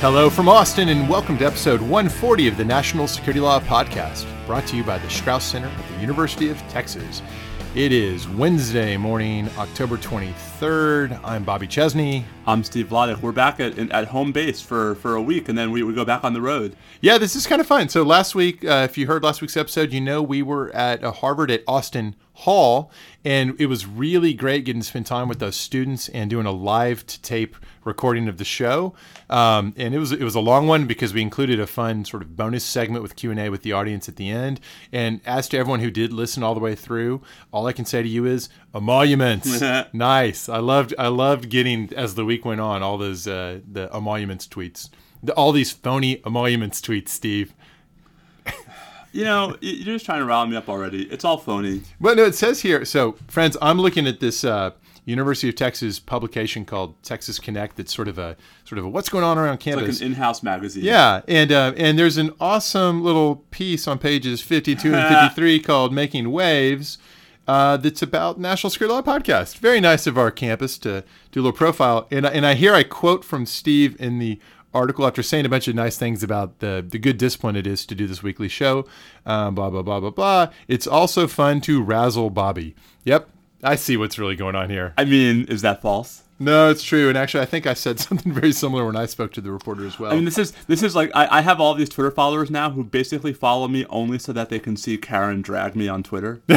Hello from Austin, and welcome to episode 140 of the National Security Law Podcast, brought to you by the Strauss Center at the University of Texas. It is Wednesday morning, October 23rd. I'm Bobby Chesney. I'm Steve Vladeck. We're back at, at home base for, for a week, and then we, we go back on the road. Yeah, this is kind of fun. So last week, uh, if you heard last week's episode, you know we were at uh, Harvard at Austin Hall, and it was really great getting to spend time with those students and doing a live to tape recording of the show. Um, and it was it was a long one because we included a fun sort of bonus segment with Q and A with the audience at the end. And as to everyone who did listen all the way through, all I can say to you is emoluments. nice. I loved I loved getting as the week went on all those uh, the emoluments tweets, the, all these phony emoluments tweets, Steve. You know, you're just trying to rile me up already. It's all phony. Well, no, it says here. So, friends, I'm looking at this uh, University of Texas publication called Texas Connect. That's sort of a sort of a what's going on around campus. It's like an in-house magazine. Yeah, and uh, and there's an awesome little piece on pages 52 and 53 called "Making Waves." Uh, that's about National Security Law podcast. Very nice of our campus to do a little profile. And and I hear I quote from Steve in the article after saying a bunch of nice things about the the good discipline it is to do this weekly show. Um, blah blah blah blah blah. It's also fun to razzle Bobby. Yep, I see what's really going on here. I mean, is that false? No, it's true. And actually, I think I said something very similar when I spoke to the reporter as well. I mean, this is this is like I, I have all these Twitter followers now who basically follow me only so that they can see Karen drag me on Twitter.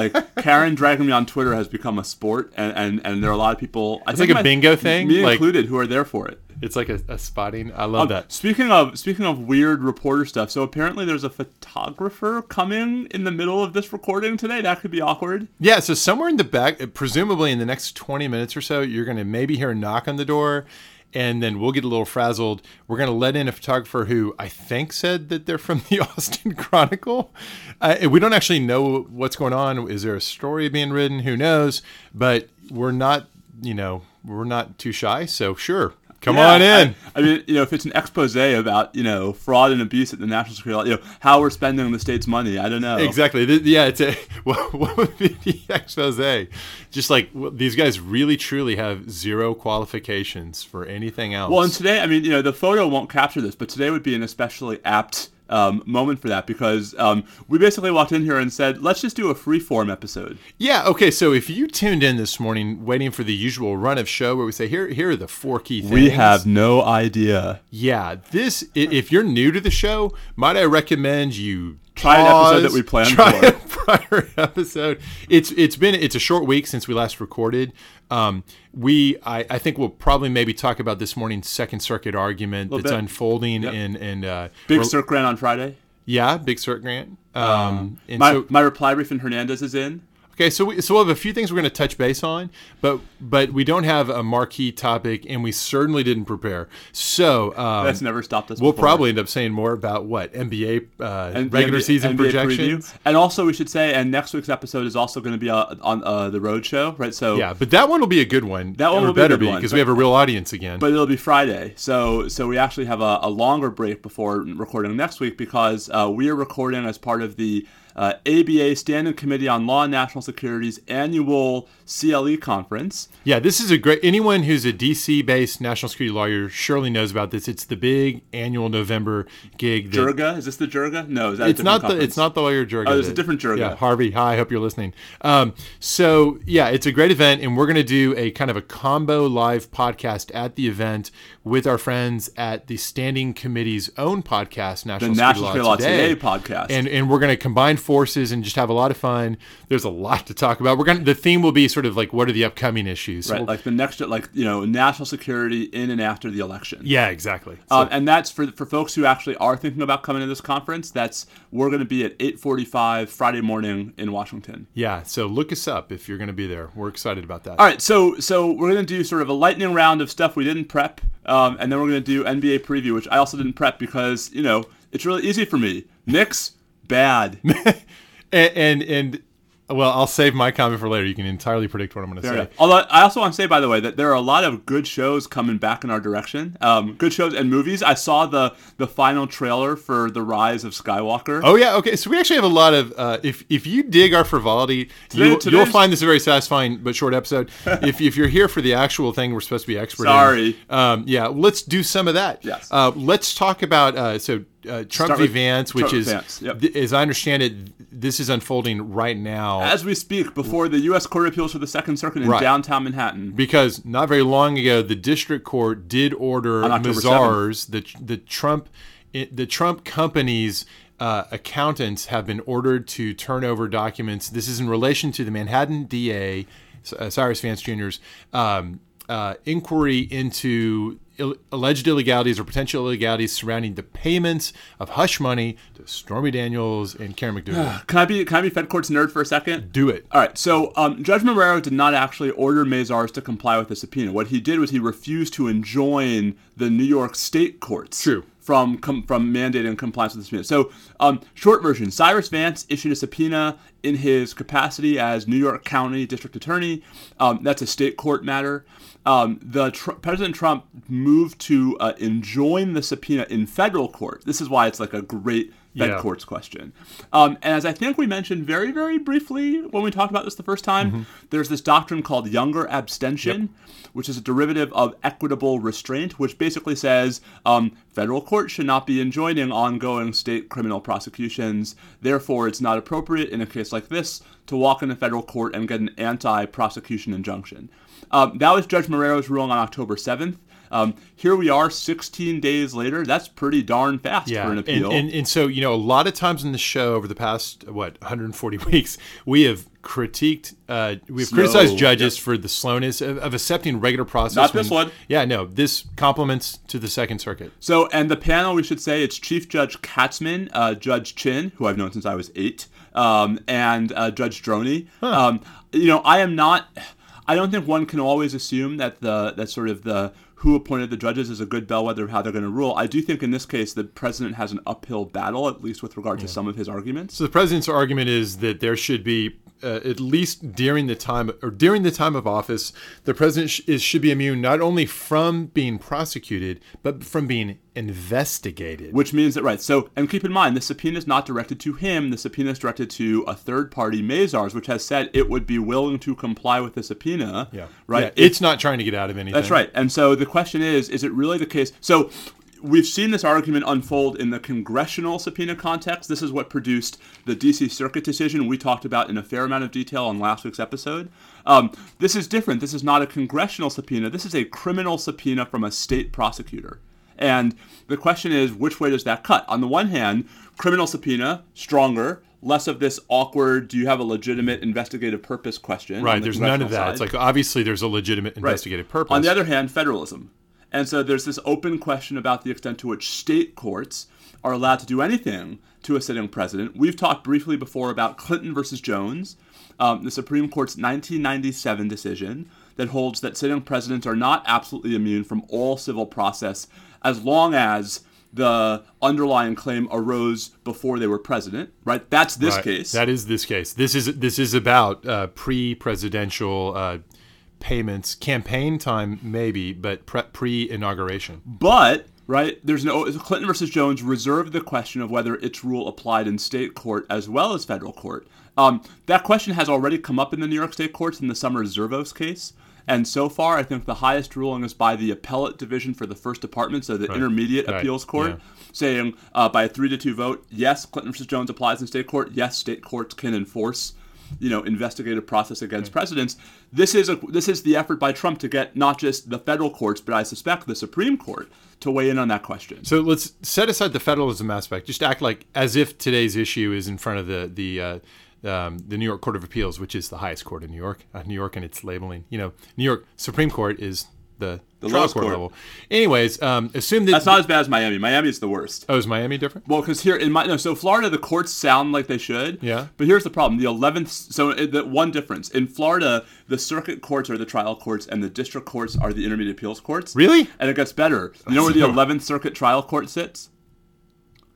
like Karen dragging me on Twitter has become a sport, and and, and there are a lot of people. I it's like a my, bingo thing, me like, included, who are there for it. It's like a, a spotting. I love um, that. Speaking of speaking of weird reporter stuff, so apparently there's a photographer coming in the middle of this recording today. That could be awkward. Yeah. So somewhere in the back, presumably in the next 20 minutes or so, you're going to maybe hear a knock on the door, and then we'll get a little frazzled. We're going to let in a photographer who I think said that they're from the Austin Chronicle. Uh, we don't actually know what's going on. Is there a story being written? Who knows? But we're not, you know, we're not too shy. So sure, Come yeah, on in. I, I, mean, you know, if it's an expose about you know fraud and abuse at the national security, you know how we're spending the state's money, I don't know exactly. Yeah, it's a what, what would be the expose? Just like these guys really truly have zero qualifications for anything else. Well, and today, I mean, you know, the photo won't capture this, but today would be an especially apt um, moment for that because um, we basically walked in here and said, let's just do a free form episode. Yeah. Okay. So if you tuned in this morning, waiting for the usual run of show where we say, here, here are the four key things. We have no idea. Yeah. This, if you're new to the show, might I recommend you try an episode that we planned try for. A prior episode. It's it's been it's a short week since we last recorded. Um, we I, I think we'll probably maybe talk about this morning's Second Circuit argument that's bit. unfolding yep. in in uh, Big Cert Grant on Friday. Yeah, Big Cert Grant. Um, um, my so, my reply brief in Hernandez is in. Okay, so we, so we'll have a few things we're going to touch base on, but but we don't have a marquee topic, and we certainly didn't prepare. So um, that's never stopped us. We'll before. probably end up saying more about what NBA uh, regular season NBA projections, preview. and also we should say, and next week's episode is also going to be uh, on uh, the road show, right? So yeah, but that one will be a good one. That one will better be because we have a real audience again. But it'll be Friday, so so we actually have a, a longer break before recording next week because uh, we are recording as part of the uh, ABA Standing Committee on Law and National Security's annual CLE conference. Yeah, this is a great. Anyone who's a DC-based national security lawyer surely knows about this. It's the big annual November gig. That, Jerga is this the Jerga? No, it's not the. It's not the lawyer Jerga. Oh, it's a different Jerga. Yeah, Harvey. Hi, I hope you're listening. Um, so yeah, it's a great event, and we're going to do a kind of a combo live podcast at the event with our friends at the Standing Committee's own podcast, National, the National Security Law Today, Today podcast, and and we're going to combine forces and just have a lot of fun. There's a lot to talk about. We're to the theme will be sort of like what are the upcoming issues, right? like the next, like you know, national security in and after the election. Yeah, exactly. Um, so, and that's for for folks who actually are thinking about coming to this conference. That's we're going to be at 8:45 Friday morning in Washington. Yeah, so look us up if you're going to be there. We're excited about that. All right, so so we're going to do sort of a lightning round of stuff we didn't prep, um, and then we're going to do NBA preview, which I also didn't prep because you know it's really easy for me. Knicks bad. and, and, and Well, I'll save my comment for later. You can entirely predict what I'm going to say. Although I also want to say, by the way, that there are a lot of good shows coming back in our direction. Um, good shows and movies. I saw the the final trailer for the Rise of Skywalker. Oh yeah, okay. So we actually have a lot of. Uh, if if you dig our frivolity, Today- you'll, today's- you'll find this a very satisfying but short episode. if if you're here for the actual thing, we're supposed to be expert. in, Sorry. um, yeah, let's do some of that. Yes. Uh, let's talk about uh, so. Uh, Trump Start v. Vance, which Trump is, Vance, yep. th- as I understand it, this is unfolding right now. As we speak, before the U.S. Court of Appeals for the Second Circuit in Right. downtown Manhattan. because not very long ago, the district court did order Mazars, the the Trump the Trump company's uh, accountants have been ordered to turn over documents. This is in relation to the Manhattan DA uh, Cyrus Vance Jr.'s um, uh, inquiry into Ill- alleged illegalities or potential illegalities surrounding the payments of hush money to Stormy Daniels and Karen McDougal. Can I be can I be Fed Court's nerd for a second? Do it. All right, so um, Judge Marrero did not actually order Mazars to comply with the subpoena. What he did was he refused to enjoin the New York State courts True. from com- from mandating compliance with the subpoena. So, um, short version: Cyrus Vance issued a subpoena in his capacity as New York County District Attorney. Um, that's a state court matter. Um, the tr- President Trump moved to uh, enjoin the subpoena in federal court. This is why it's like a great Fed Yeah. courts question. Um, and as I think we mentioned very, very briefly when we talked about this the first time, Mm-hmm. there's this doctrine called younger abstention, which is a derivative of equitable restraint, which basically says um, federal court should not be enjoining ongoing state criminal prosecutions. Therefore, it's not appropriate in a case like this to walk into federal court and get an anti prosecution injunction. Um, that was Judge Marrero's ruling on October 7th. Um, here we are 16 days later. That's pretty darn fast for an appeal. and and so you know a lot of times in the show over the past what 140 weeks we have critiqued uh, we've Slow, criticized judges yep. for the slowness of, of accepting regular process Not this one. yeah no this compliments to the second circuit So, and the panel, we should say, it's Chief Judge Katzmann, uh, Judge Chin, who I've known since I was eight, um, and uh, Judge Droney. Um, you know, I am not. I don't think one can always assume that the that sort of the who appointed the judges is a good bellwether of how they're going to rule. I do think in this case the president has an uphill battle, at least with regard to some of his arguments. so the president's argument is that there should be uh, at least during the time or during the time of office the president sh- is should be immune not only from being prosecuted but from being investigated Which means that, right, so, and keep in mind, the subpoena is not directed to him. The subpoena is directed to a third party, Mazars, which has said it would be willing to comply with the subpoena. yeah Right. Yeah, it's not trying to get out of anything That's right. And so the question is is it really the case? So we've seen this argument unfold in the congressional subpoena context. This is what produced the DC Circuit decision we talked about in a fair amount of detail on last week's episode. Um, this is different. This is not a congressional subpoena, this is a criminal subpoena from a state prosecutor. And the question is, which way does that cut? On the one hand, criminal subpoena, stronger, less of this awkward, do you have a legitimate investigative purpose question? right the there's none of that side. it's like obviously there's a legitimate Right. investigative purpose On the other hand, federalism. And so there's this open question about the extent to which state courts are allowed to do anything to a sitting president. We've talked briefly before about Clinton versus Jones, um, the Supreme Court's 1997 decision that holds that sitting presidents are not absolutely immune from all civil process as long as the underlying claim arose before they were president. Right? That's this Right. case. That is this case. This is this is about uh, pre-presidential uh, payments, campaign time maybe, but pre- pre-inauguration. But right there's no Clinton versus Jones reserved the question of whether its rule applied in state court as well as federal court. Um, that question has already come up in the New York State courts in the Summer Zervos case. And so far, I think the highest ruling is by the appellate division for the First Department, so the Intermediate Right. Appeals Court, Yeah. saying uh, by a three to two vote, yes, Clinton versus Jones applies in state court. Yes, state courts can enforce, you know, investigative process against presidents. This is a this is the effort by Trump to get not just the federal courts, but I suspect the Supreme Court to weigh in on that question. So let's set aside the federalism aspect. Just act like as if today's issue is in front of the the uh, um, the New York Court of Appeals, which is the highest court in New York. Uh, New York and its labeling. You know, New York Supreme Court is the, trial lowest court, court. level. Anyways, um, assume that That's not as bad as Miami. Miami is the worst. Oh, is Miami different? Well, because here in my no, so Florida, the courts sound like they should. Yeah. But here's the problem: the eleventh. So the one difference in Florida, the circuit courts are the trial courts, and the district courts are the intermediate appeals courts. Really? And it gets better. You know where the eleventh circuit trial court sits?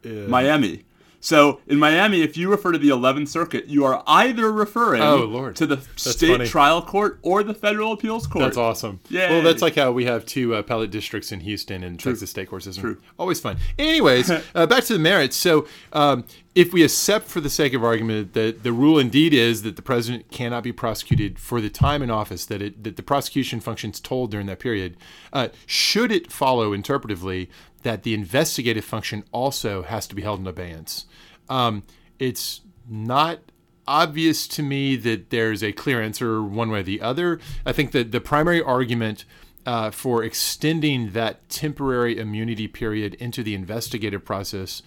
Miami. So in Miami, if you refer to the 11th Circuit, you are either referring Oh, to the That's state funny. trial court or the federal appeals court. That's awesome. Yeah. Well, that's like how we have two uh, appellate districts in Houston and Texas State Court System. True. Always fun. Anyways, uh, back to the merits. So, um, if we accept for the sake of argument that the rule indeed is that the president cannot be prosecuted for the time in office, that it that the prosecution functions told during that period, uh, should it follow interpretively that the investigative function also has to be held in abeyance? Um, it's not obvious to me that there's a clear answer one way or the other. I think that the primary argument uh, for extending that temporary immunity period into the investigative process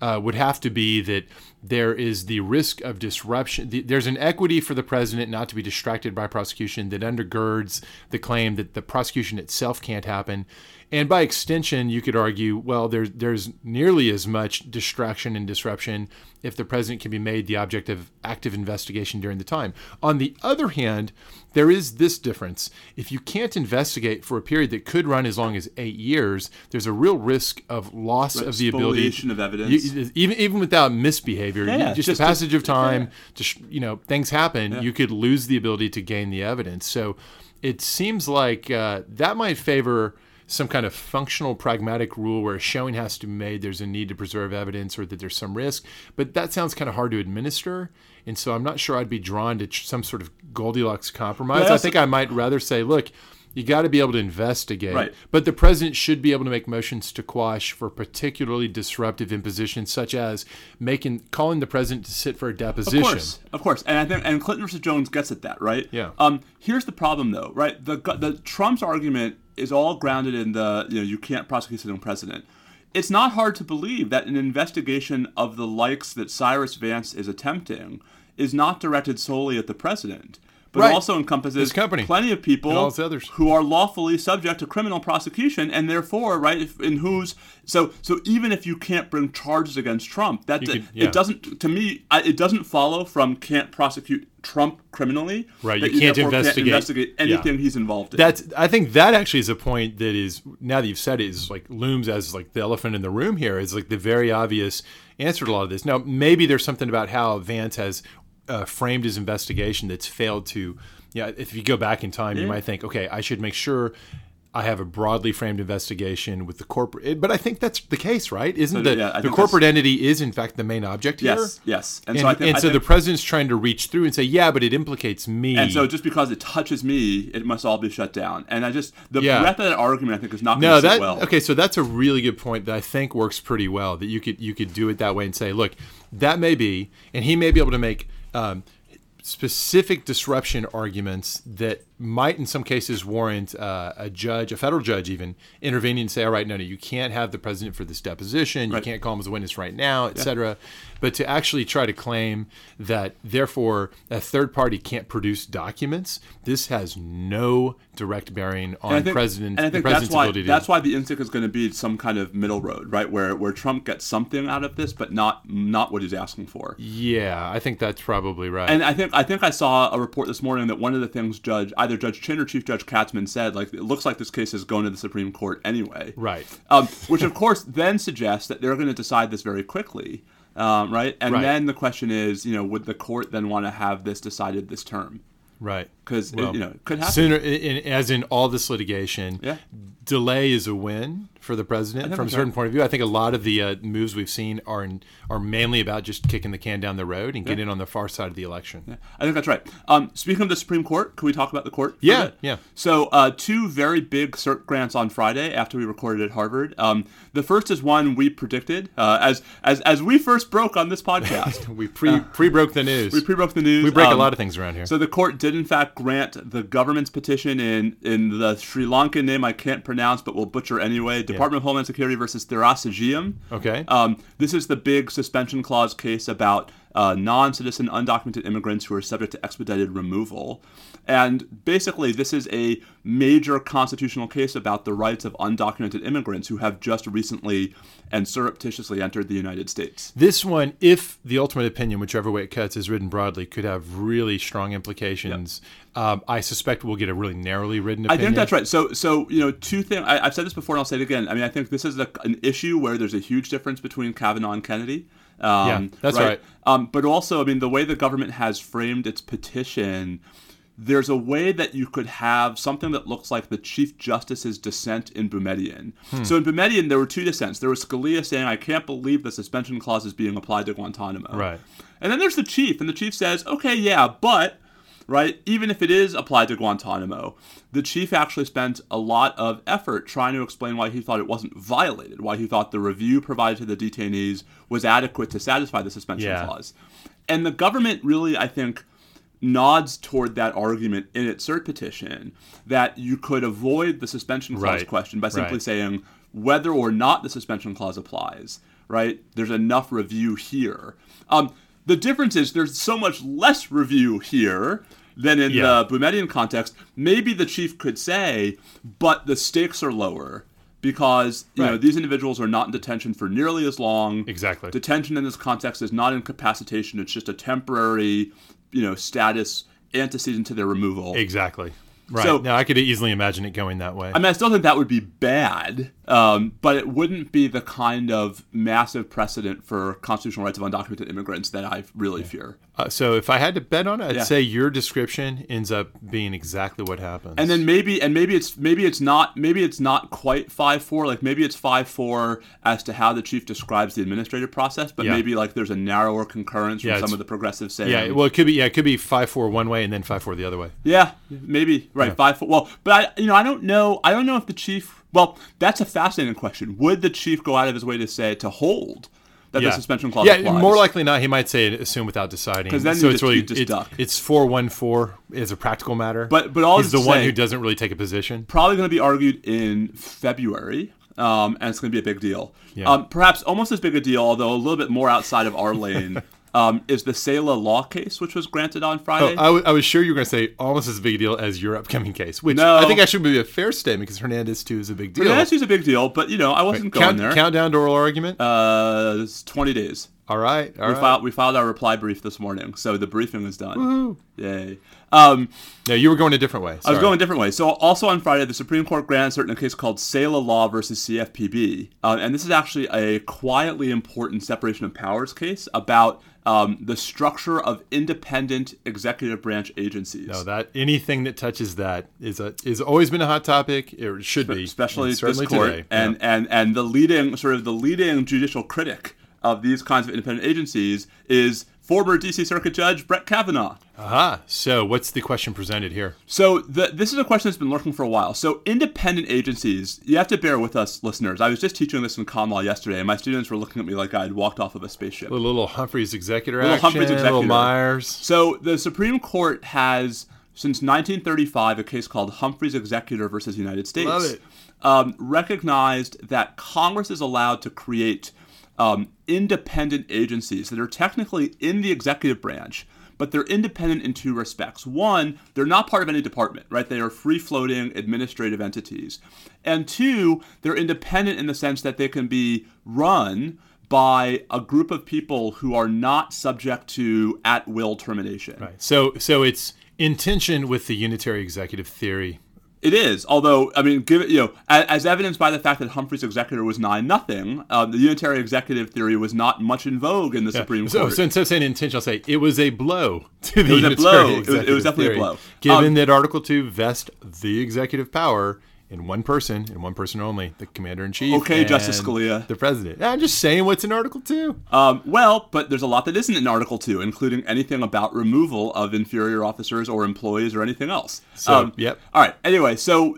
uh, would have to be that there is the risk of disruption. The, there's an equity for the president not to be distracted by prosecution that undergirds the claim that the prosecution itself can't happen. And by extension, you could argue, well, there's there's nearly as much distraction and disruption if the president can be made the object of active investigation during the time. On the other hand, there is this difference. If you can't investigate for a period that could run as long as eight years, there's a real risk of loss of the ability. Of evidence. You- even even without misbehavior, you- just, just the to- passage of time, just you know, things happen. You could lose the ability to gain the evidence. So it seems like uh, that might favor some kind of functional pragmatic rule where a showing has to be made there's a need to preserve evidence or that there's some risk but that sounds kind of hard to administer and so i'm not sure i'd be drawn to some sort of goldilocks compromise i think i might rather say look you got to be able to investigate Right. but the president should be able to make motions to quash for particularly disruptive impositions such as making calling the president to sit for a deposition Of course, of course, and I think and Clinton versus Jones gets at that, right? Yeah. Um, here's the problem, though, right? The the Trump's argument is all grounded in the you know you can't prosecute sitting president. It's not hard to believe that an investigation of the likes that Cyrus Vance is attempting is not directed solely at the president, but Right. also encompasses plenty of people who are lawfully subject to criminal prosecution, and therefore, right, if, in whose so so even if you can't bring charges against Trump, that could- yeah. it doesn't to me I, it doesn't follow from can't prosecute Trump criminally. Right, you can't investigate- investigate yeah. anything he's involved in. That's I think that actually is a point that is now that you've said it is like looms as like the elephant in the room here is like the very obvious answer to a lot of this. Now maybe there's something about how Vance has uh, framed his investigation that's failed to. Yeah, if you go back in time, you might think, okay, I should make sure. I have a broadly framed investigation with the corporate, but I think that's the case, right? Isn't So, the, yeah, the corporate entity is in fact the main object here? yes, yes, and, And, so I think, and so think- the president's trying to reach through and say, yeah, but it implicates me. and so just because it touches me, it must all be shut down. And I just the Yeah. breadth of that argument I think is not No, that well. okay. So that's a really good point that I think works pretty well. That you could you could do it that way and say, look, that may be, and he may be able to make um, specific disruption arguments that might, in some cases, warrant uh, a judge, a federal judge, even intervening and say, all right, no, no, you can't have the president for this deposition. You Right. can't call him as a witness right now, et cetera. But to actually try to claim that, therefore, a third party can't produce documents, this has no direct bearing on think, president, and I the think that's president's why ability to that's why the instinct is going to be some kind of middle road, right? Where where Trump gets something out of this, but not not what he's asking for. Yeah, I think that's probably right. And I think I think I saw a report this morning that one of the things Judge either Judge Chin or Chief Judge Katzmann said, like it looks like this case is going to the Supreme Court anyway. right. Um, which of course then suggests that they're going to decide this very quickly, um, right? And Right. then the question is, you know, would the court then want to have this decided this term? Right. Because Well, you know it could happen. Sooner, in, as in all this litigation, Yeah. delay is a win for the president from a certain point of view. I think a lot of the uh, moves we've seen are in, are mainly about just kicking the can down the road and getting on the far side of the election. I think that's right. Um, speaking of the Supreme Court, can we talk about the court? a Yeah, yeah. So, uh, two very big cert grants on Friday after we recorded at Harvard. Um, the first is one we predicted uh, as as as we first broke on this podcast. We pre pre broke the news. we pre broke the news. We break a Um, lot of things around here. So the court did in fact grant the government's petition in in the Sri Lankan name I can't pronounce but we'll butcher anyway. Department of Homeland Security versus Thuraissigiam. Okay. Um, this is the big suspension clause case about uh, non-citizen undocumented immigrants who are subject to expedited removal. And basically, this is a major constitutional case about the rights of undocumented immigrants who have just recently and surreptitiously entered the United States. This one, if the ultimate opinion, whichever way it cuts, is written broadly, could have really strong implications. Um, I suspect we'll get a really narrowly written I think that's right. So, so you know, two things. I've said this before, and I'll say it again. I mean, I think this is a, an issue where there's a huge difference between Kavanaugh and Kennedy. Um, Yeah, that's right. Um, but also, I mean, the way the government has framed its petition, there's a way that you could have something that looks like the Chief Justice's dissent in Boumediene. Hmm. So in Boumediene, there were two dissents. There was Scalia saying, I can't believe the suspension clause is being applied to Guantanamo. Right. And then there's the chief, and the chief says, okay, yeah, but, right, even if it is applied to Guantanamo, the chief actually spent a lot of effort trying to explain why he thought it wasn't violated, why he thought the review provided to the detainees was adequate to satisfy the suspension Yeah. clause. And the government really, I think, nods toward that argument in its cert petition that you could avoid the suspension clause Right. question by simply Right. saying whether or not the suspension clause applies, right? There's enough review here. Um, the difference is there's so much less review here than in Yeah. the Boumediene context. Maybe the chief could say, but the stakes are lower because you know these individuals are not in detention for nearly as long. Exactly. Detention in this context is not incapacitation; it's just a temporary, you know, status antecedent to their removal. Exactly. Right. So- now I could easily imagine it going that way. I mean, I still think that would be bad, um, but it wouldn't be the kind of massive precedent for constitutional rights of undocumented immigrants that I really fear. Uh, so if I had to bet on it, I'd Yeah. say your description ends up being exactly what happens. And then maybe, and maybe it's maybe it's not maybe it's not quite five four. Like maybe it's five four as to how the chief describes the administrative process, but Yeah. maybe like there's a narrower concurrence from Yeah, some of the progressives saying, yeah, well, it could be yeah, it could be five four one way and then five four the other way. Yeah, maybe right five four. Well, but I, you know, I don't know. I don't know if the chief. Well, that's a fascinating question. Would the chief go out of his way to say to hold that Yeah, the suspension clause yeah, applies? more likely not. He might say assume without deciding. 'Cause then so you it's just- really just it's, duck. it's four one four is a practical matter. But- but all he's the one who doesn't really take a position. probably going to be argued in February. Um, and it's going to be a big deal. Yeah. Um, perhaps almost as big a deal, although a little bit more outside of our lane, um, is the Seila law case, which was granted on Oh, Friday. I, w- I was sure you were going to say almost as big a deal as your upcoming case, which No. I think actually would be a fair statement because Hernandez too is a big deal. yeah, that's just a big deal, but you know, I wasn't going count, there. Countdown to oral argument. Uh, it's 20 days. all right, all We right. filed we filed our reply brief this morning, so the briefing is done. Yay. Um, no, you were going a different way. I was going a different way. So also on Friday, the Supreme Court granted certain a case called Seila Law versus CFPB, uh, and this is actually a quietly important separation of powers case about um, the structure of independent executive branch agencies. No, that anything that touches that is a is always been a hot topic. It should be, especially and this court, today. and, Yeah. and and the leading sort of the leading judicial critic of these kinds of independent agencies is former D.C. Circuit Judge Brett Kavanaugh. aha. So, what's the question presented here? So the, this is a question that's been lurking for a while. So independent agencies, you have to bear with us, listeners. I was just teaching this in common law yesterday, and my students were looking at me like I had walked off of a spaceship. A little Humphreys executor Little action, Humphreys little executor. Myers. So the Supreme Court has, since 1935, a case called Humphreys Executor versus United States, Love it. Um, recognized that Congress is allowed to create um, independent agencies that are technically in the executive branch, but they're independent in two respects. One, they're not part of any department, right? They are free floating administrative entities. And two, they're independent in the sense that they can be run by a group of people who are not subject to at will termination. Right. So, so it's in tension with the unitary executive theory. It is, although I mean, give it you know, as, as evidenced by the fact that Humphrey's executor was nine nothing. Uh, the unitary executive theory was not much in vogue in the Supreme So, Court. so instead of saying intention, I'll say it was a blow to the was a unitary blow. It was- it was definitely a blow. Given Um, that Article Two vests the executive power in one person in one person only, the commander in chief. Okay, Justice Scalia. the president. I'm just saying what's in Article Two. Um, well, but there's a lot that isn't in Article 2, including anything about removal of inferior officers or employees or anything else. Um, So, yep. All right. Anyway, so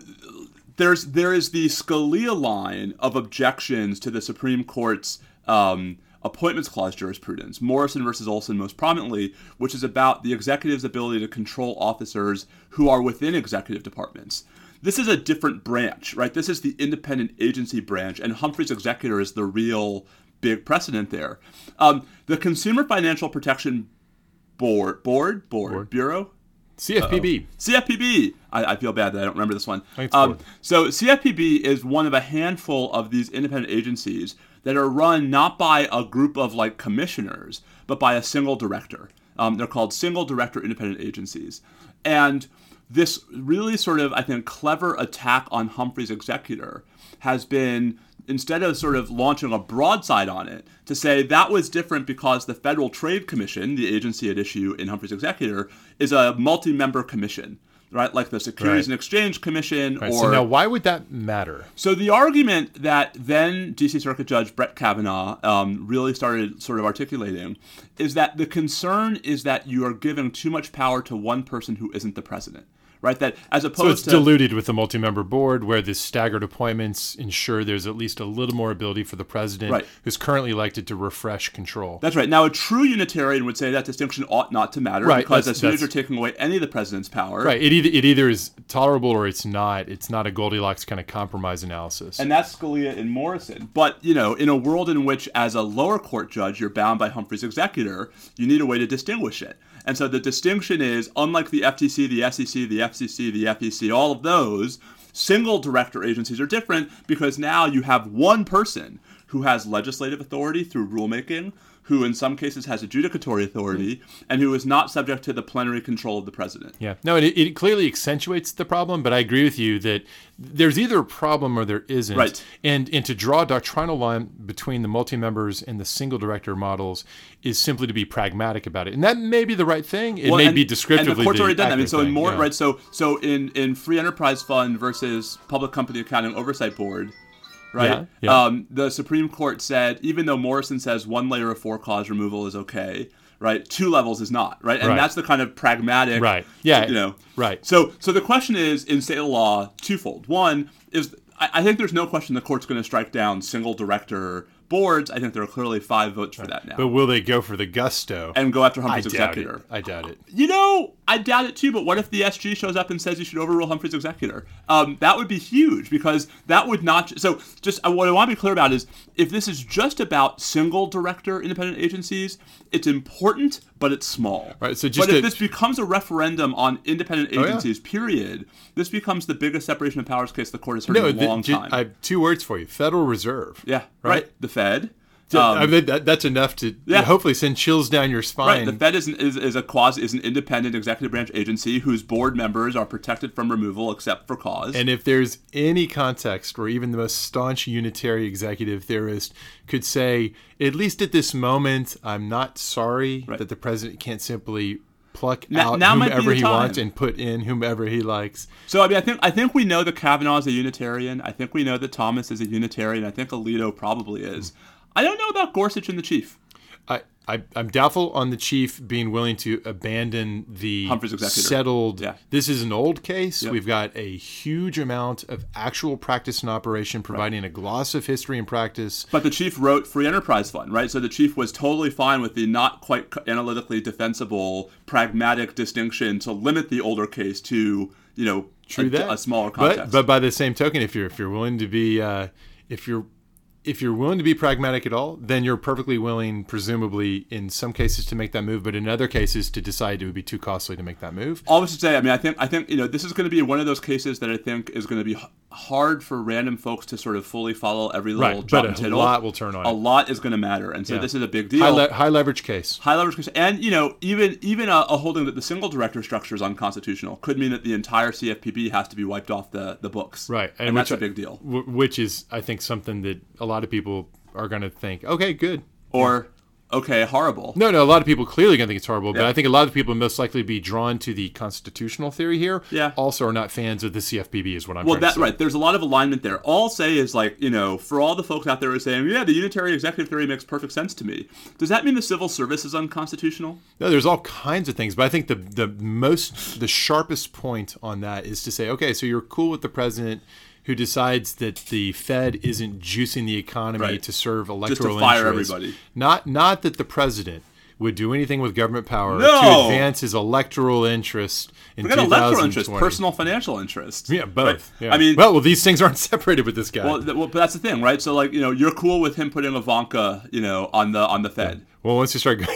there's there is the Scalia line of objections to the Supreme Court's um, appointments clause jurisprudence, Morrison versus Olson most prominently, which is about the executive's ability to control officers who are within executive departments. This is a different branch, right? This is the independent agency branch, and Humphrey's executor is the real big precedent there. Um, the Consumer Financial Protection Board, board, board, bureau, CFPB. CFPB. I, I feel bad that I don't remember this one. Um, so CFPB is one of a handful of these independent agencies that are run not by a group of like commissioners, but by a single director. Um, they're called single director independent agencies, and this really sort of I think clever attack on Humphrey's executor has been instead of sort of launching a broadside on it, to say that was different because the Federal Trade Commission, the agency at issue in Humphrey's executor, is a multi-member commission right? Like the Securities Right. and Exchange Commission Right, or so now, why would that matter? so the argument that then DC Circuit Judge Brett Kavanaugh um, really started sort of articulating is that the concern is that you are giving too much power to one person who isn't the president, right? That as opposed So it's to diluted with the multi-member board, where the staggered appointments ensure there's at least a little more ability for the president, Right. who's currently elected, to refresh control. That's right. Now, a true Unitarian would say that distinction ought not to matter Right, because that's- as soon as you're taking away any of the president's power, Right. It either it either is tolerable or it's not. It's not a Goldilocks kind of compromise analysis. And that's Scalia and Morrison. But, you know, in a world in which, as a lower court judge, you're bound by Humphrey's executor, you need a way to distinguish it. And so the distinction is unlike the FTC, the SEC, the FCC, the FEC, all of those, single director agencies are different because now you have one person who has legislative authority through rulemaking, who in some cases has adjudicatory authority, mm-hmm. and who is not subject to the plenary control of the president. Yeah, no, it, it clearly accentuates the problem, but I agree with you that there's either a problem or there isn't. Right. And and to draw a doctrinal line between the multi-members and the single director models is simply to be pragmatic about it, and that may be the right thing. It Well, may and- be descriptively And the court's already done that. I mean, so in more yeah. right. So so in in Free Enterprise Fund versus Public Company Accounting Oversight Board, right? Yeah, yeah. Um, the Supreme Court said even though Morrison says one layer of for cause removal is okay, right? Two levels is not, right? And Right. that's the kind of pragmatic, Right. Yeah. You know, Right. So so the question is in state law twofold. One is I, I think there's no question the court's going to strike down single director boards. I think there are clearly five votes for that now. But will they go for the gusto? and go after Humphrey's doubt executor. it. I doubt it. You know, I doubt it too, but what if the SG shows up and says you should overrule Humphrey's executor? Um, that would be huge because that would not. So, just uh, what I want to be clear about is if this is just about single director independent agencies, it's important, but it's small. Right, so just but if this becomes a referendum on independent yeah. agencies, period, this becomes the biggest separation of powers case the court has heard No, in a the- long time. I have two words for you: Federal Reserve. yeah, right. right. The Fed. Um, I mean, that, that's enough to Yeah. hopefully send chills down your spine. Right. The Fed is, an, is, is a quasi is an independent executive branch agency whose board members are protected from removal except for cause. And if there's any context where even the most staunch unitary executive theorist could say, at least at this moment, I'm not sorry Right. that the president can't simply pluck Now- out now whomever he time. wants and put in whomever he likes. so I mean, I think I think we know that Kavanaugh is a Unitarian. I think we know that Thomas is a Unitarian. I think Alito probably is. Hmm. I don't know about Gorsuch and the Chief. I, I, I'm doubtful on the chief being willing to abandon the settled. Yeah. This is an old case. Yep. We've got a huge amount of actual practice and operation, providing a gloss of history and practice. But the chief wrote Free Enterprise Fund, right? So the chief was totally fine with the not quite analytically defensible, pragmatic distinction to limit the older case to, you know, True a, that. a smaller But context. but by the same token, if you're if you're willing to be uh, if you're if you're willing to be pragmatic at all, then you're perfectly willing, presumably, in some cases to make that move, but in other cases to decide it would be too costly to make that move. all this to say, I mean, I think I think you know this is going to be one of those cases that I think is going to be hard for random folks to sort of fully follow every little Right, jot but and a tittle. lot will turn on A it. lot is going to matter, and so Yeah. this is a big deal. High, le- high leverage case. High leverage case, and you know, even even a, a holding that the single director structure is unconstitutional could mean that the entire CFPB has to be wiped off the the books. Right, and, that's a big deal. which is, I think, something that a lot of people are going to think, okay, good. Or okay, horrible. No, no, a lot of people clearly going to think it's horrible, but I think a lot of people most likely be drawn to the constitutional theory here. Yeah. Also, are not fans of the CFPB, is what I'm Well, to right. There's a lot of alignment there. All I'll say is like you know, for all the folks out there who are saying, yeah, the unitary executive theory makes perfect sense to me. Does that mean the civil service is unconstitutional? No, there's all kinds of things, but I think the the most the sharpest point on that is to say, okay, so you're cool with the president who decides that the Fed isn't juicing the economy Right. to serve electoral fire interests. everybody. Not not that the president would do anything with government power to advance his electoral interest in Forget electoral interest, personal financial interest. Yeah, both. Right? Yeah. I mean, well, well, these things aren't separated with this guy. well, th- well, but that's the thing, right? So like, you know, you're cool with him putting Ivanka, you know, on the on the Fed. Well, once you start going,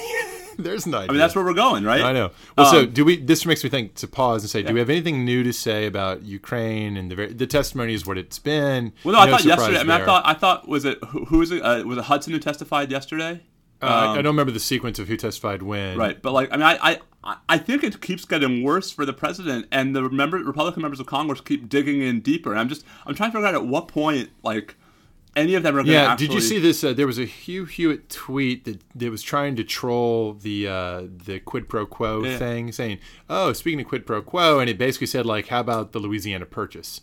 there's an idea. I mean, that's where we're going, right? I know. Well, so Um, do we? This makes me think to pause and say, do we have anything new to say about Ukraine and the the testimony is what it's been? Well, no, I thought yesterday. I mean, I thought I thought was it who, who was it? Uh, was it Hudson who testified yesterday? Uh, I- I don't remember the sequence of who testified when. Right, but like, I mean, I, I, I think it keeps getting worse for the president, and the member, Republican members of Congress keep digging in deeper. And I'm just, I'm trying to figure out at what point, like, any of them are going to Yeah, actually. did you see this? Uh, there was a Hugh Hewitt tweet that, that was trying to troll the uh, the quid pro quo Yeah. thing, saying, "Oh, speaking of quid pro quo," and it basically said like, "How about the Louisiana Purchase?"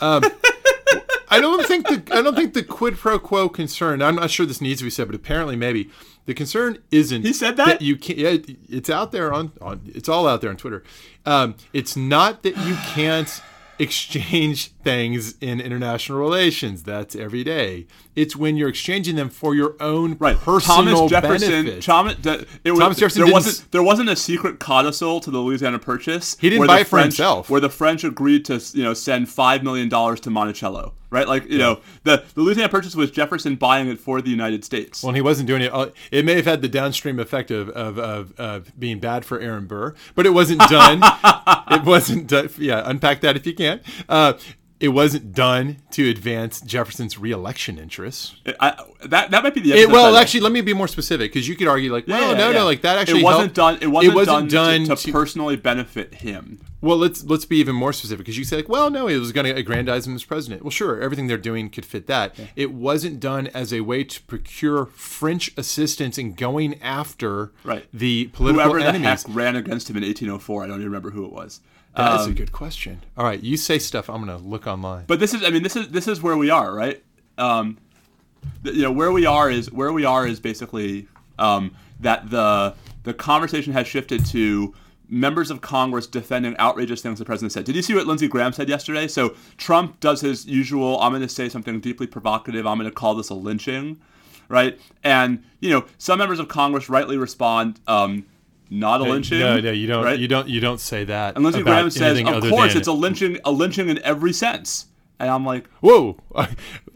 Um, I don't think the I don't think the quid pro quo concern. I'm not sure this needs to be said, but apparently maybe the concern isn't. He said that? you can't. Yeah, it's out there on, on it's all out there on Twitter. Um, it's not that you can't exchange things in international relations. That's every day. It's when you're exchanging them for your own Right, personal Thomas Jefferson. benefit. Thomas, it was, Thomas Jefferson there wasn't there wasn't a secret codicil to the Louisiana Purchase. He didn't buy it for French, himself. Where the French agreed to you know send five million dollars to Monticello. Right, like you know the, the Louisiana Purchase was Jefferson buying it for the United States. Well, he wasn't doing it. uh, It may have had the downstream effect of, of, of, of being bad for Aaron Burr, but it wasn't done. it wasn't done. Yeah, unpack that if you can. Uh, it wasn't done to advance Jefferson's reelection interests. I, that that might be the It, well, actually, let me be more specific because you could argue like, well, Yeah, no, yeah. no, like that actually it wasn't helped- done. It wasn't, wasn't done, done to, to personally benefit him. Well, let's let's be even more specific because you say like, well, no, it was going to aggrandize him as president. Well, sure, everything they're doing could fit that. It wasn't done as a way to procure French assistance in going after Right. the political Whoever the enemies. heck ran against him in 1804, I don't even remember who it was. That is Um, a good question. All right, you say stuff. I'm going to look online. But this is, I mean, this is this is where we are, right? Um, you know, where we are is where we are is basically um, that the the conversation has shifted to members of Congress defending outrageous things the president said. Did you see what Lindsey Graham said yesterday? So Trump does his usual. I'm going to say something deeply provocative. I'm going to call this a lynching, right? And you know, some members of Congress rightly respond. Um, not a lynching. no, no, you don't. right? You don't. You don't say that. And Lindsey Graham says, "Of course, it's a lynching, a lynching in every sense." And I'm like, Whoa,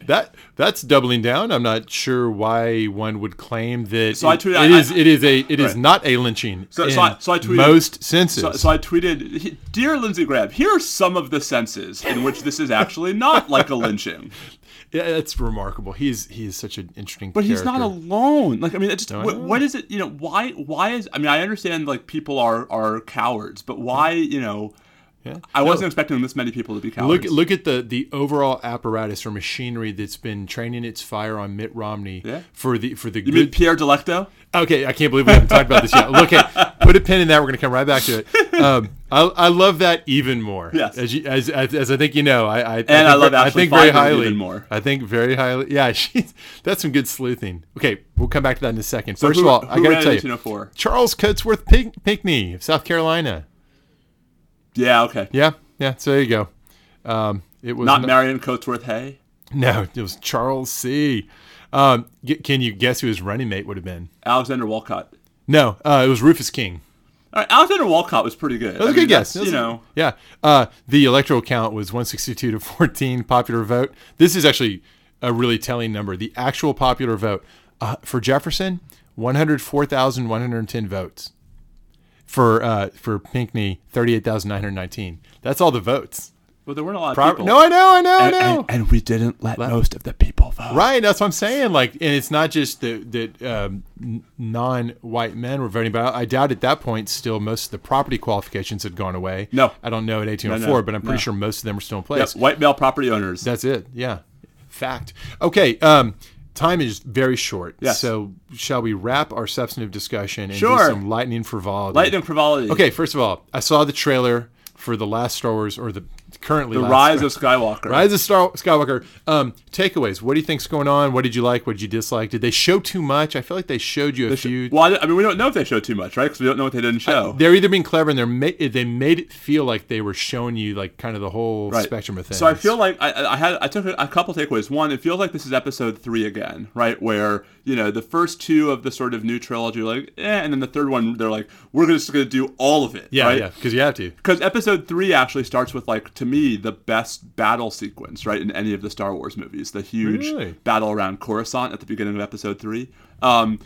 that that's doubling down. I'm not sure why one would claim that So I it- tweeted- it I- is it is a it is Right. not a lynching So- in so I- so I tweeted- most senses. So, so I tweeted, "Dear Lindsey Graham, here are some of the senses in which this is actually not like a lynching." yeah, that's remarkable. He's he is such an interesting. But he's not alone. Like I mean, it's just I what, what is it? You know, why? Why is? I mean, I understand like people are are cowards, but why? You know, Yeah. I wasn't expecting this many people to be cowards. Look look at the the overall apparatus or machinery that's been training its fire on Mitt Romney Yeah. for the for the you mean. Pierre Delecto? Okay, I can't believe we haven't talked about this yet. Look at put a pin in that. We're gonna come right back to it. Um, I, I love that even more. Yes. as, you, as, as as I think you know, I, I And I think love I think very highly. even more. I think very highly. Yeah, she's that's some good sleuthing. Okay, we'll come back to that in a second. First who- of all, I got to tell you, Charles Cotesworth Pink, Pinckney of South Carolina. Yeah, okay. Yeah, yeah. So there you go. Um, it was Not n- Marion Coatsworth Hay. No, it was Charles C. Um, g- can you guess who his running mate would have been? Alexander Walcott. No, uh, it was Rufus King. All right, Alexander Walcott was pretty good. That was a good guess. You know, yeah. Uh, the electoral count was 162 to 14 popular vote. This is actually a really telling number. The actual popular vote uh, for Jefferson, 104,110 votes. For uh, for Pinckney, 38,919. That's all the votes. but there weren't a lot of Pro- people. no, I know, I know, I know. and, and we didn't let most of the people vote. Right, that's what I'm saying. Like, and it's not just that that um, non-white men were voting, but I, I doubt at that point still most of the property qualifications had gone away. No. I don't know at 1804, No, no, but I'm pretty no. sure most of them were still in Yep, place. white male property owners. That's it. Yeah, fact. Okay, um, time is very short. Yes. So shall we wrap our substantive discussion and Sure. do some lightning frivolity? Lightning frivolity. Okay, first of all, I saw the trailer for the last Star Wars or the currently The Rise of Skywalker. Rise of Star Skywalker. Um, takeaways. What do you think's going on? What did you like? What did you dislike? Did they show too much? I feel like they showed you a few. Well, I, I mean, we don't know if they showed too much, right? Because we don't know what they didn't show. They're either being clever and they're ma- they made it feel like they were showing you like kind of the whole Right. spectrum of things. So I feel like I, I had I took a, a couple takeaways. One, it feels like this is episode three again, right? Where you know the first two of the sort of new trilogy, like, eh, and then the third one, they're like, we're just going to do all of it, yeah, right? yeah, because you have to. Because episode three actually starts with like to me the best battle sequence, right, in any of the Star Wars movies. The huge Really? battle around Coruscant at the beginning of episode three. Um,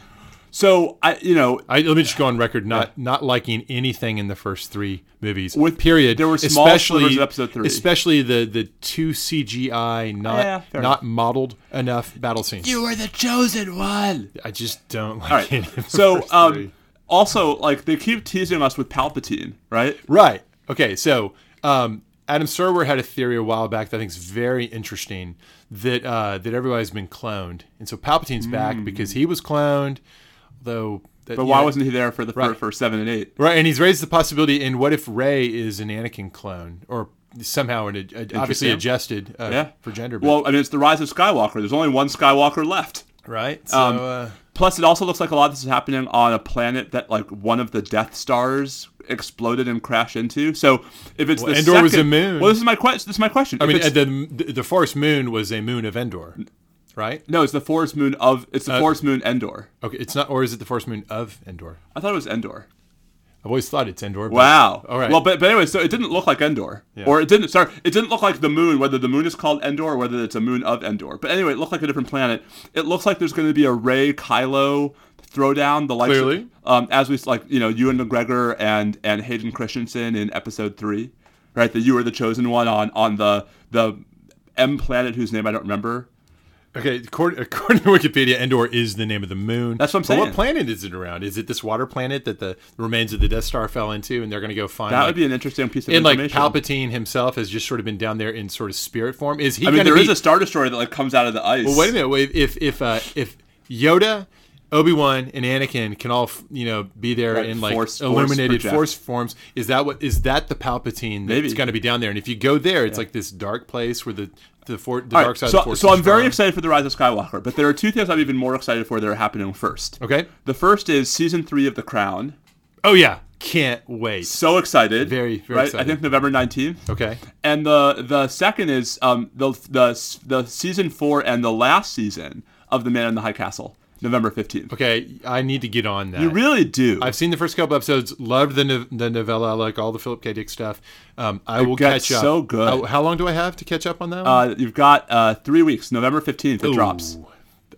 so I, you know, I, let me just go on record not not liking anything in the first three movies. With- period. there were small especially of episode three. especially the the two CGI not Yeah, not modeled enough battle scenes. you were the chosen one. I just don't like All right. any So, um, also, like they keep teasing us with Palpatine, right? Right. Okay. So, um, Adam Serwer had a theory a while back that I think is very interesting that uh, that everybody's been cloned, and so Palpatine's back because he was cloned, though. That, Hmm. But why know- wasn't he there for the Right. for, for seven and eight? right? And he's raised the possibility. And what if Rey is an Anakin clone, or somehow an, a, obviously adjusted uh, Yeah. for gender? But, Well, I mean, it's the rise of Skywalker. There's only one Skywalker left. right. So um, uh, Plus, it also looks like a lot of this is happening on a planet that like one of the Death Stars exploded and crashed into. So if it's Well, the Endor was second- a moon. Well, this is my question. This is my question. I If mean, uh, the the Forest Moon was a moon of Endor, right? no, it's the forest moon of it's Uh, the forest moon Endor. Okay, it's not, or is it the Forest Moon of Endor? I thought it was Endor. I've always thought it's Endor. but- Wow. All right. Well, but, but anyway, so it didn't look like Endor, Yeah. or it didn't. Sorry, it didn't look like the moon. Whether the moon is called Endor or whether it's a moon of Endor. But anyway, it looked like a different planet. It looks like there's going to be a Rey Kylo throwdown. The likes of- um, as we like, you know, Ewan McGregor and and Hayden Christensen in Episode Three, right? That you were the chosen one on on the the M planet whose name I don't remember. Okay, according, according to Wikipedia, Endor is the name of the moon. That's what I'm But saying. what planet is it around? Is it this water planet that the remains of the Death Star fell into, and they're going to go find? That like, would be an interesting piece of information. and like. Palpatine himself has just sort of been down there in sort of spirit form. Is he? I mean, there is a Star Destroyer that like comes out of the ice. Well, wait a minute. Wait, if if uh, if Yoda, Obi Wan, and Anakin can all you know be there Right, in like force- force illuminated project. force forms, is that what is that the Palpatine that's going to be down there? And if you go there, it's like this dark place where the the, for, the dark right, side so, of the force. so I'm very excited for the rise of Skywalker, but there are two things I'm even more excited for that are happening first. Okay. The first is season three of The Crown. Oh yeah, can't wait. So excited. Very, very right? excited. I think November 19th. Okay. And the the second is um, the, the the season four and the last season of The Man in the High Castle, November 15th. Okay, I need to get on that. You really do. I've seen the first couple episodes. Loved the no- the novella. I like all the Philip K. Dick stuff. Um, I will catch up. so good. Oh, how long do I have to catch up on that? Uh, you've got uh, three weeks. November 15th it drops.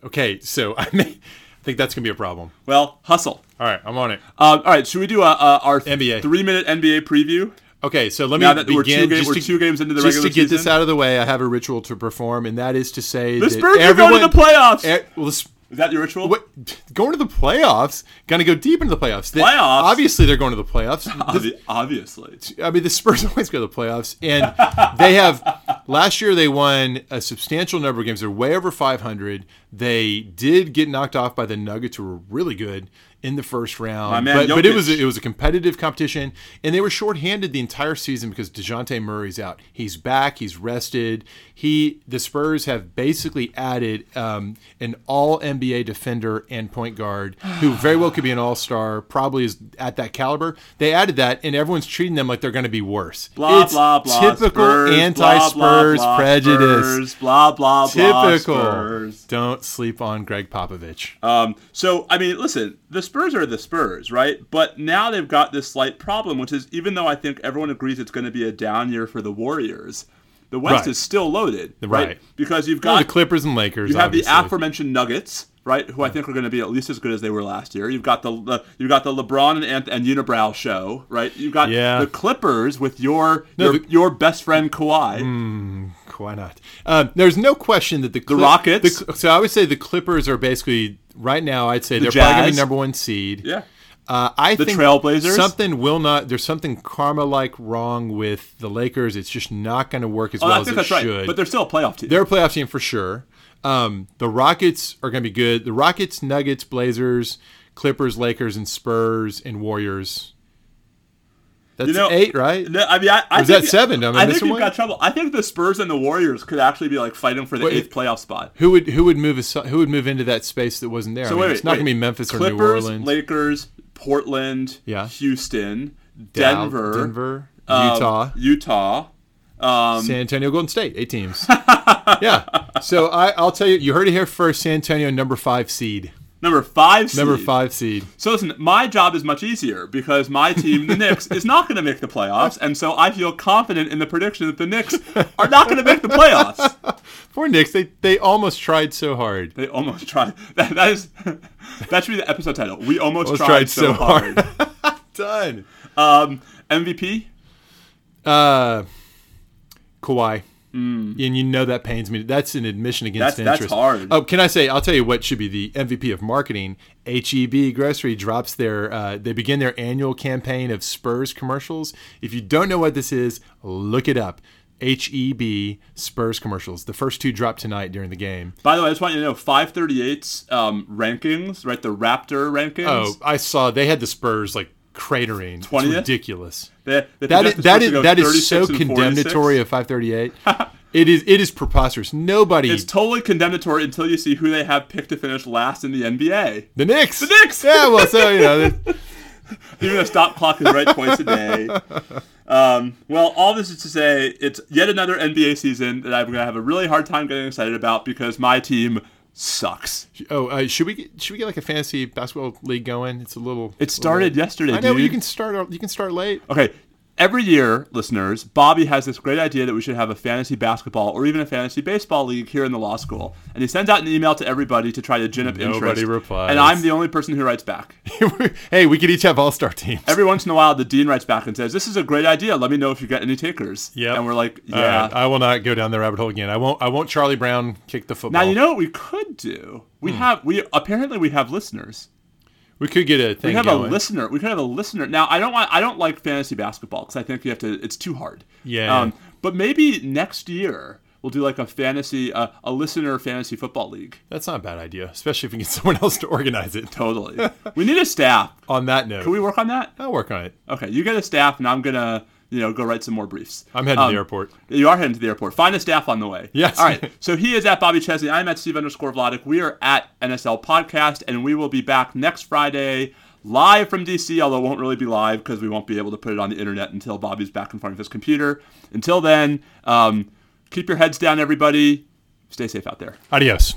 Okay, so I may I think that's gonna be a problem. Well, hustle. All right, I'm on it. Um, all right, should we do a, a, our NBA. three minute NBA preview? Okay, so let me Now that begin. we're two, ga- just we're to, two games into the just regular to get this out of the way, I have a ritual to perform, and that is to say that Spurs are everyone, going to the playoffs. Eh, well, Is that your ritual? what, going to the playoffs, going to go deep into the playoffs. They- Playoffs? Obviously, they're going to the playoffs. Obvi- obviously. I mean, the Spurs always go to the playoffs, and they have. Last year, they won a substantial number of games. They're way over 500. They did get knocked off by the Nuggets, who were really good in the first round. But, but it was Jokic. it was a competitive competition, and they were shorthanded the entire season because Dejounte Murray's out. He's back. He's rested. He the Spurs have basically added um, an All NBA defender and point guard who very well could be an All Star. Probably is at that caliber. They added that, and everyone's treating them like they're going to be worse. Blah it's blah blah. Typical blah, blah, prejudice. Spurs, blah blah blah. Typical. Spurs. Don't sleep on Gregg Popovich. Um, so I mean, listen, the Spurs are the Spurs, right? But now they've got this slight problem, which is even though I think everyone agrees it's going to be a down year for the Warriors, the West Right. is still loaded, right? Right. Because you've Well, got the Clippers and Lakers. You have obviously. the aforementioned Nuggets, right? Who I think are going to be at least as good as they were last year. You've got the, the you've got the LeBron and, Ant- and Unibrow show, right? You've got Yeah. the Clippers with your No, your, the- your best friend Kawhi. Why not? Um, there's no question that the Clip- Rockets. the- so I would say the Clippers are basically right now. I'd say they're probably going to be number one seed. Yeah. Uh, I The think Trailblazers. Something will not. There's something karma-like wrong with the Lakers. It's just not going to work as Oh, well as it that's right. should. But they're still a playoff team. They're a playoff team for sure. Um, the Rockets are going to be good. The Rockets, Nuggets, Blazers, Clippers, Lakers, and Spurs and Warriors. That's You know, eight, right? No, I mean, I, I is think that seven? Am I I think you've one? got trouble. I think the Spurs and the Warriors could actually be like fighting for the Wait, eighth playoff spot. Who would who would move who would move into that space that wasn't there? So I mean, wait, it's not going to be Memphis Clippers, or New Orleans, Lakers, Portland, Yeah. Houston, Denver, Denver, um, Utah, Utah. Um, San Antonio, Golden State, eight teams. yeah. So I, I'll tell you, you heard it here first. San Antonio, number five seed, number five. Seed. number five seed. So listen, my job is much easier because my team, the Knicks, is not going to make the playoffs, and so I feel confident in the prediction that the Knicks are not going to make the playoffs. Poor Knicks, they they almost tried so hard. They almost tried. That, that is that should be the episode title. We almost, Almost tried, so, hard. Done. um, MVP. Uh, Kawhi. And you know that pains me. That's an admission against That's- that's interest. hard. Oh, can I say? I'll tell you what should be the MVP of marketing. HEB Grocery drops their. Uh, they begin their annual campaign of Spurs commercials. If you don't know what this is, look it up. HEB Spurs commercials. The first two dropped tonight during the game. By the way, I just want you to know 538's um, rankings, right? The Raptor rankings. Oh, I saw they had the Spurs like cratering. It's 20th? ridiculous. They, they That is the that is that is so condemnatory of 538. it is it is preposterous. Nobody It's totally condemnatory until you see who they have picked to finish last in the NBA. the Knicks. The Knicks! Yeah, well, so you know, Even a stop clock is right twice a day. Um, well, all this is to say, it's yet another NBA season that I'm going to have a really hard time getting excited about because my team sucks. oh, uh, should we get, should we get like a fantasy basketball league going? It's a little. It started yesterday, I know, dude. you can start. You can start late. Okay. Every year, listeners, Bobby has this great idea that we should have a fantasy basketball or even a fantasy baseball league here in the law school. And he sends out an email to everybody to try to gin up Nobody interest. replies. And I'm the only person who writes back. hey, we could each have all star teams. Every once in a while, the dean writes back and says, This is a great idea. Let me know if you get any takers. Yep. And we're like, Yeah. right, I will not go down the rabbit hole again. I won't. I won't. Charlie Brown kick the football. Now, you know what we could do? We Hmm. have, we apparently we have listeners. We could get a thing. We have going. a listener. We could have a listener. Now, I don't want. I don't like fantasy basketball because I think you have to. It's too hard. Yeah. but maybe next year we'll do like a fantasy, uh, a listener fantasy football league. That's not a bad idea, especially if we get someone else to organize it. Totally. we need a staff. On that note, Can we work on that? I'll work on it. Okay, you get a staff, and I'm gonna, you know, go write some more briefs. I'm heading to Um, the airport. You are heading to the airport. Find a staff on the way. Yes. All right. So he is at Bobby Chesney. I'm at Steve underscore Vladeck. We are at NSL Podcast, and we will be back next Friday live from DC, although it won't really be live because we won't be able to put it on the internet until Bobby's back in front of his computer. Until then, um, keep your heads down, everybody. Stay safe out there. Adios.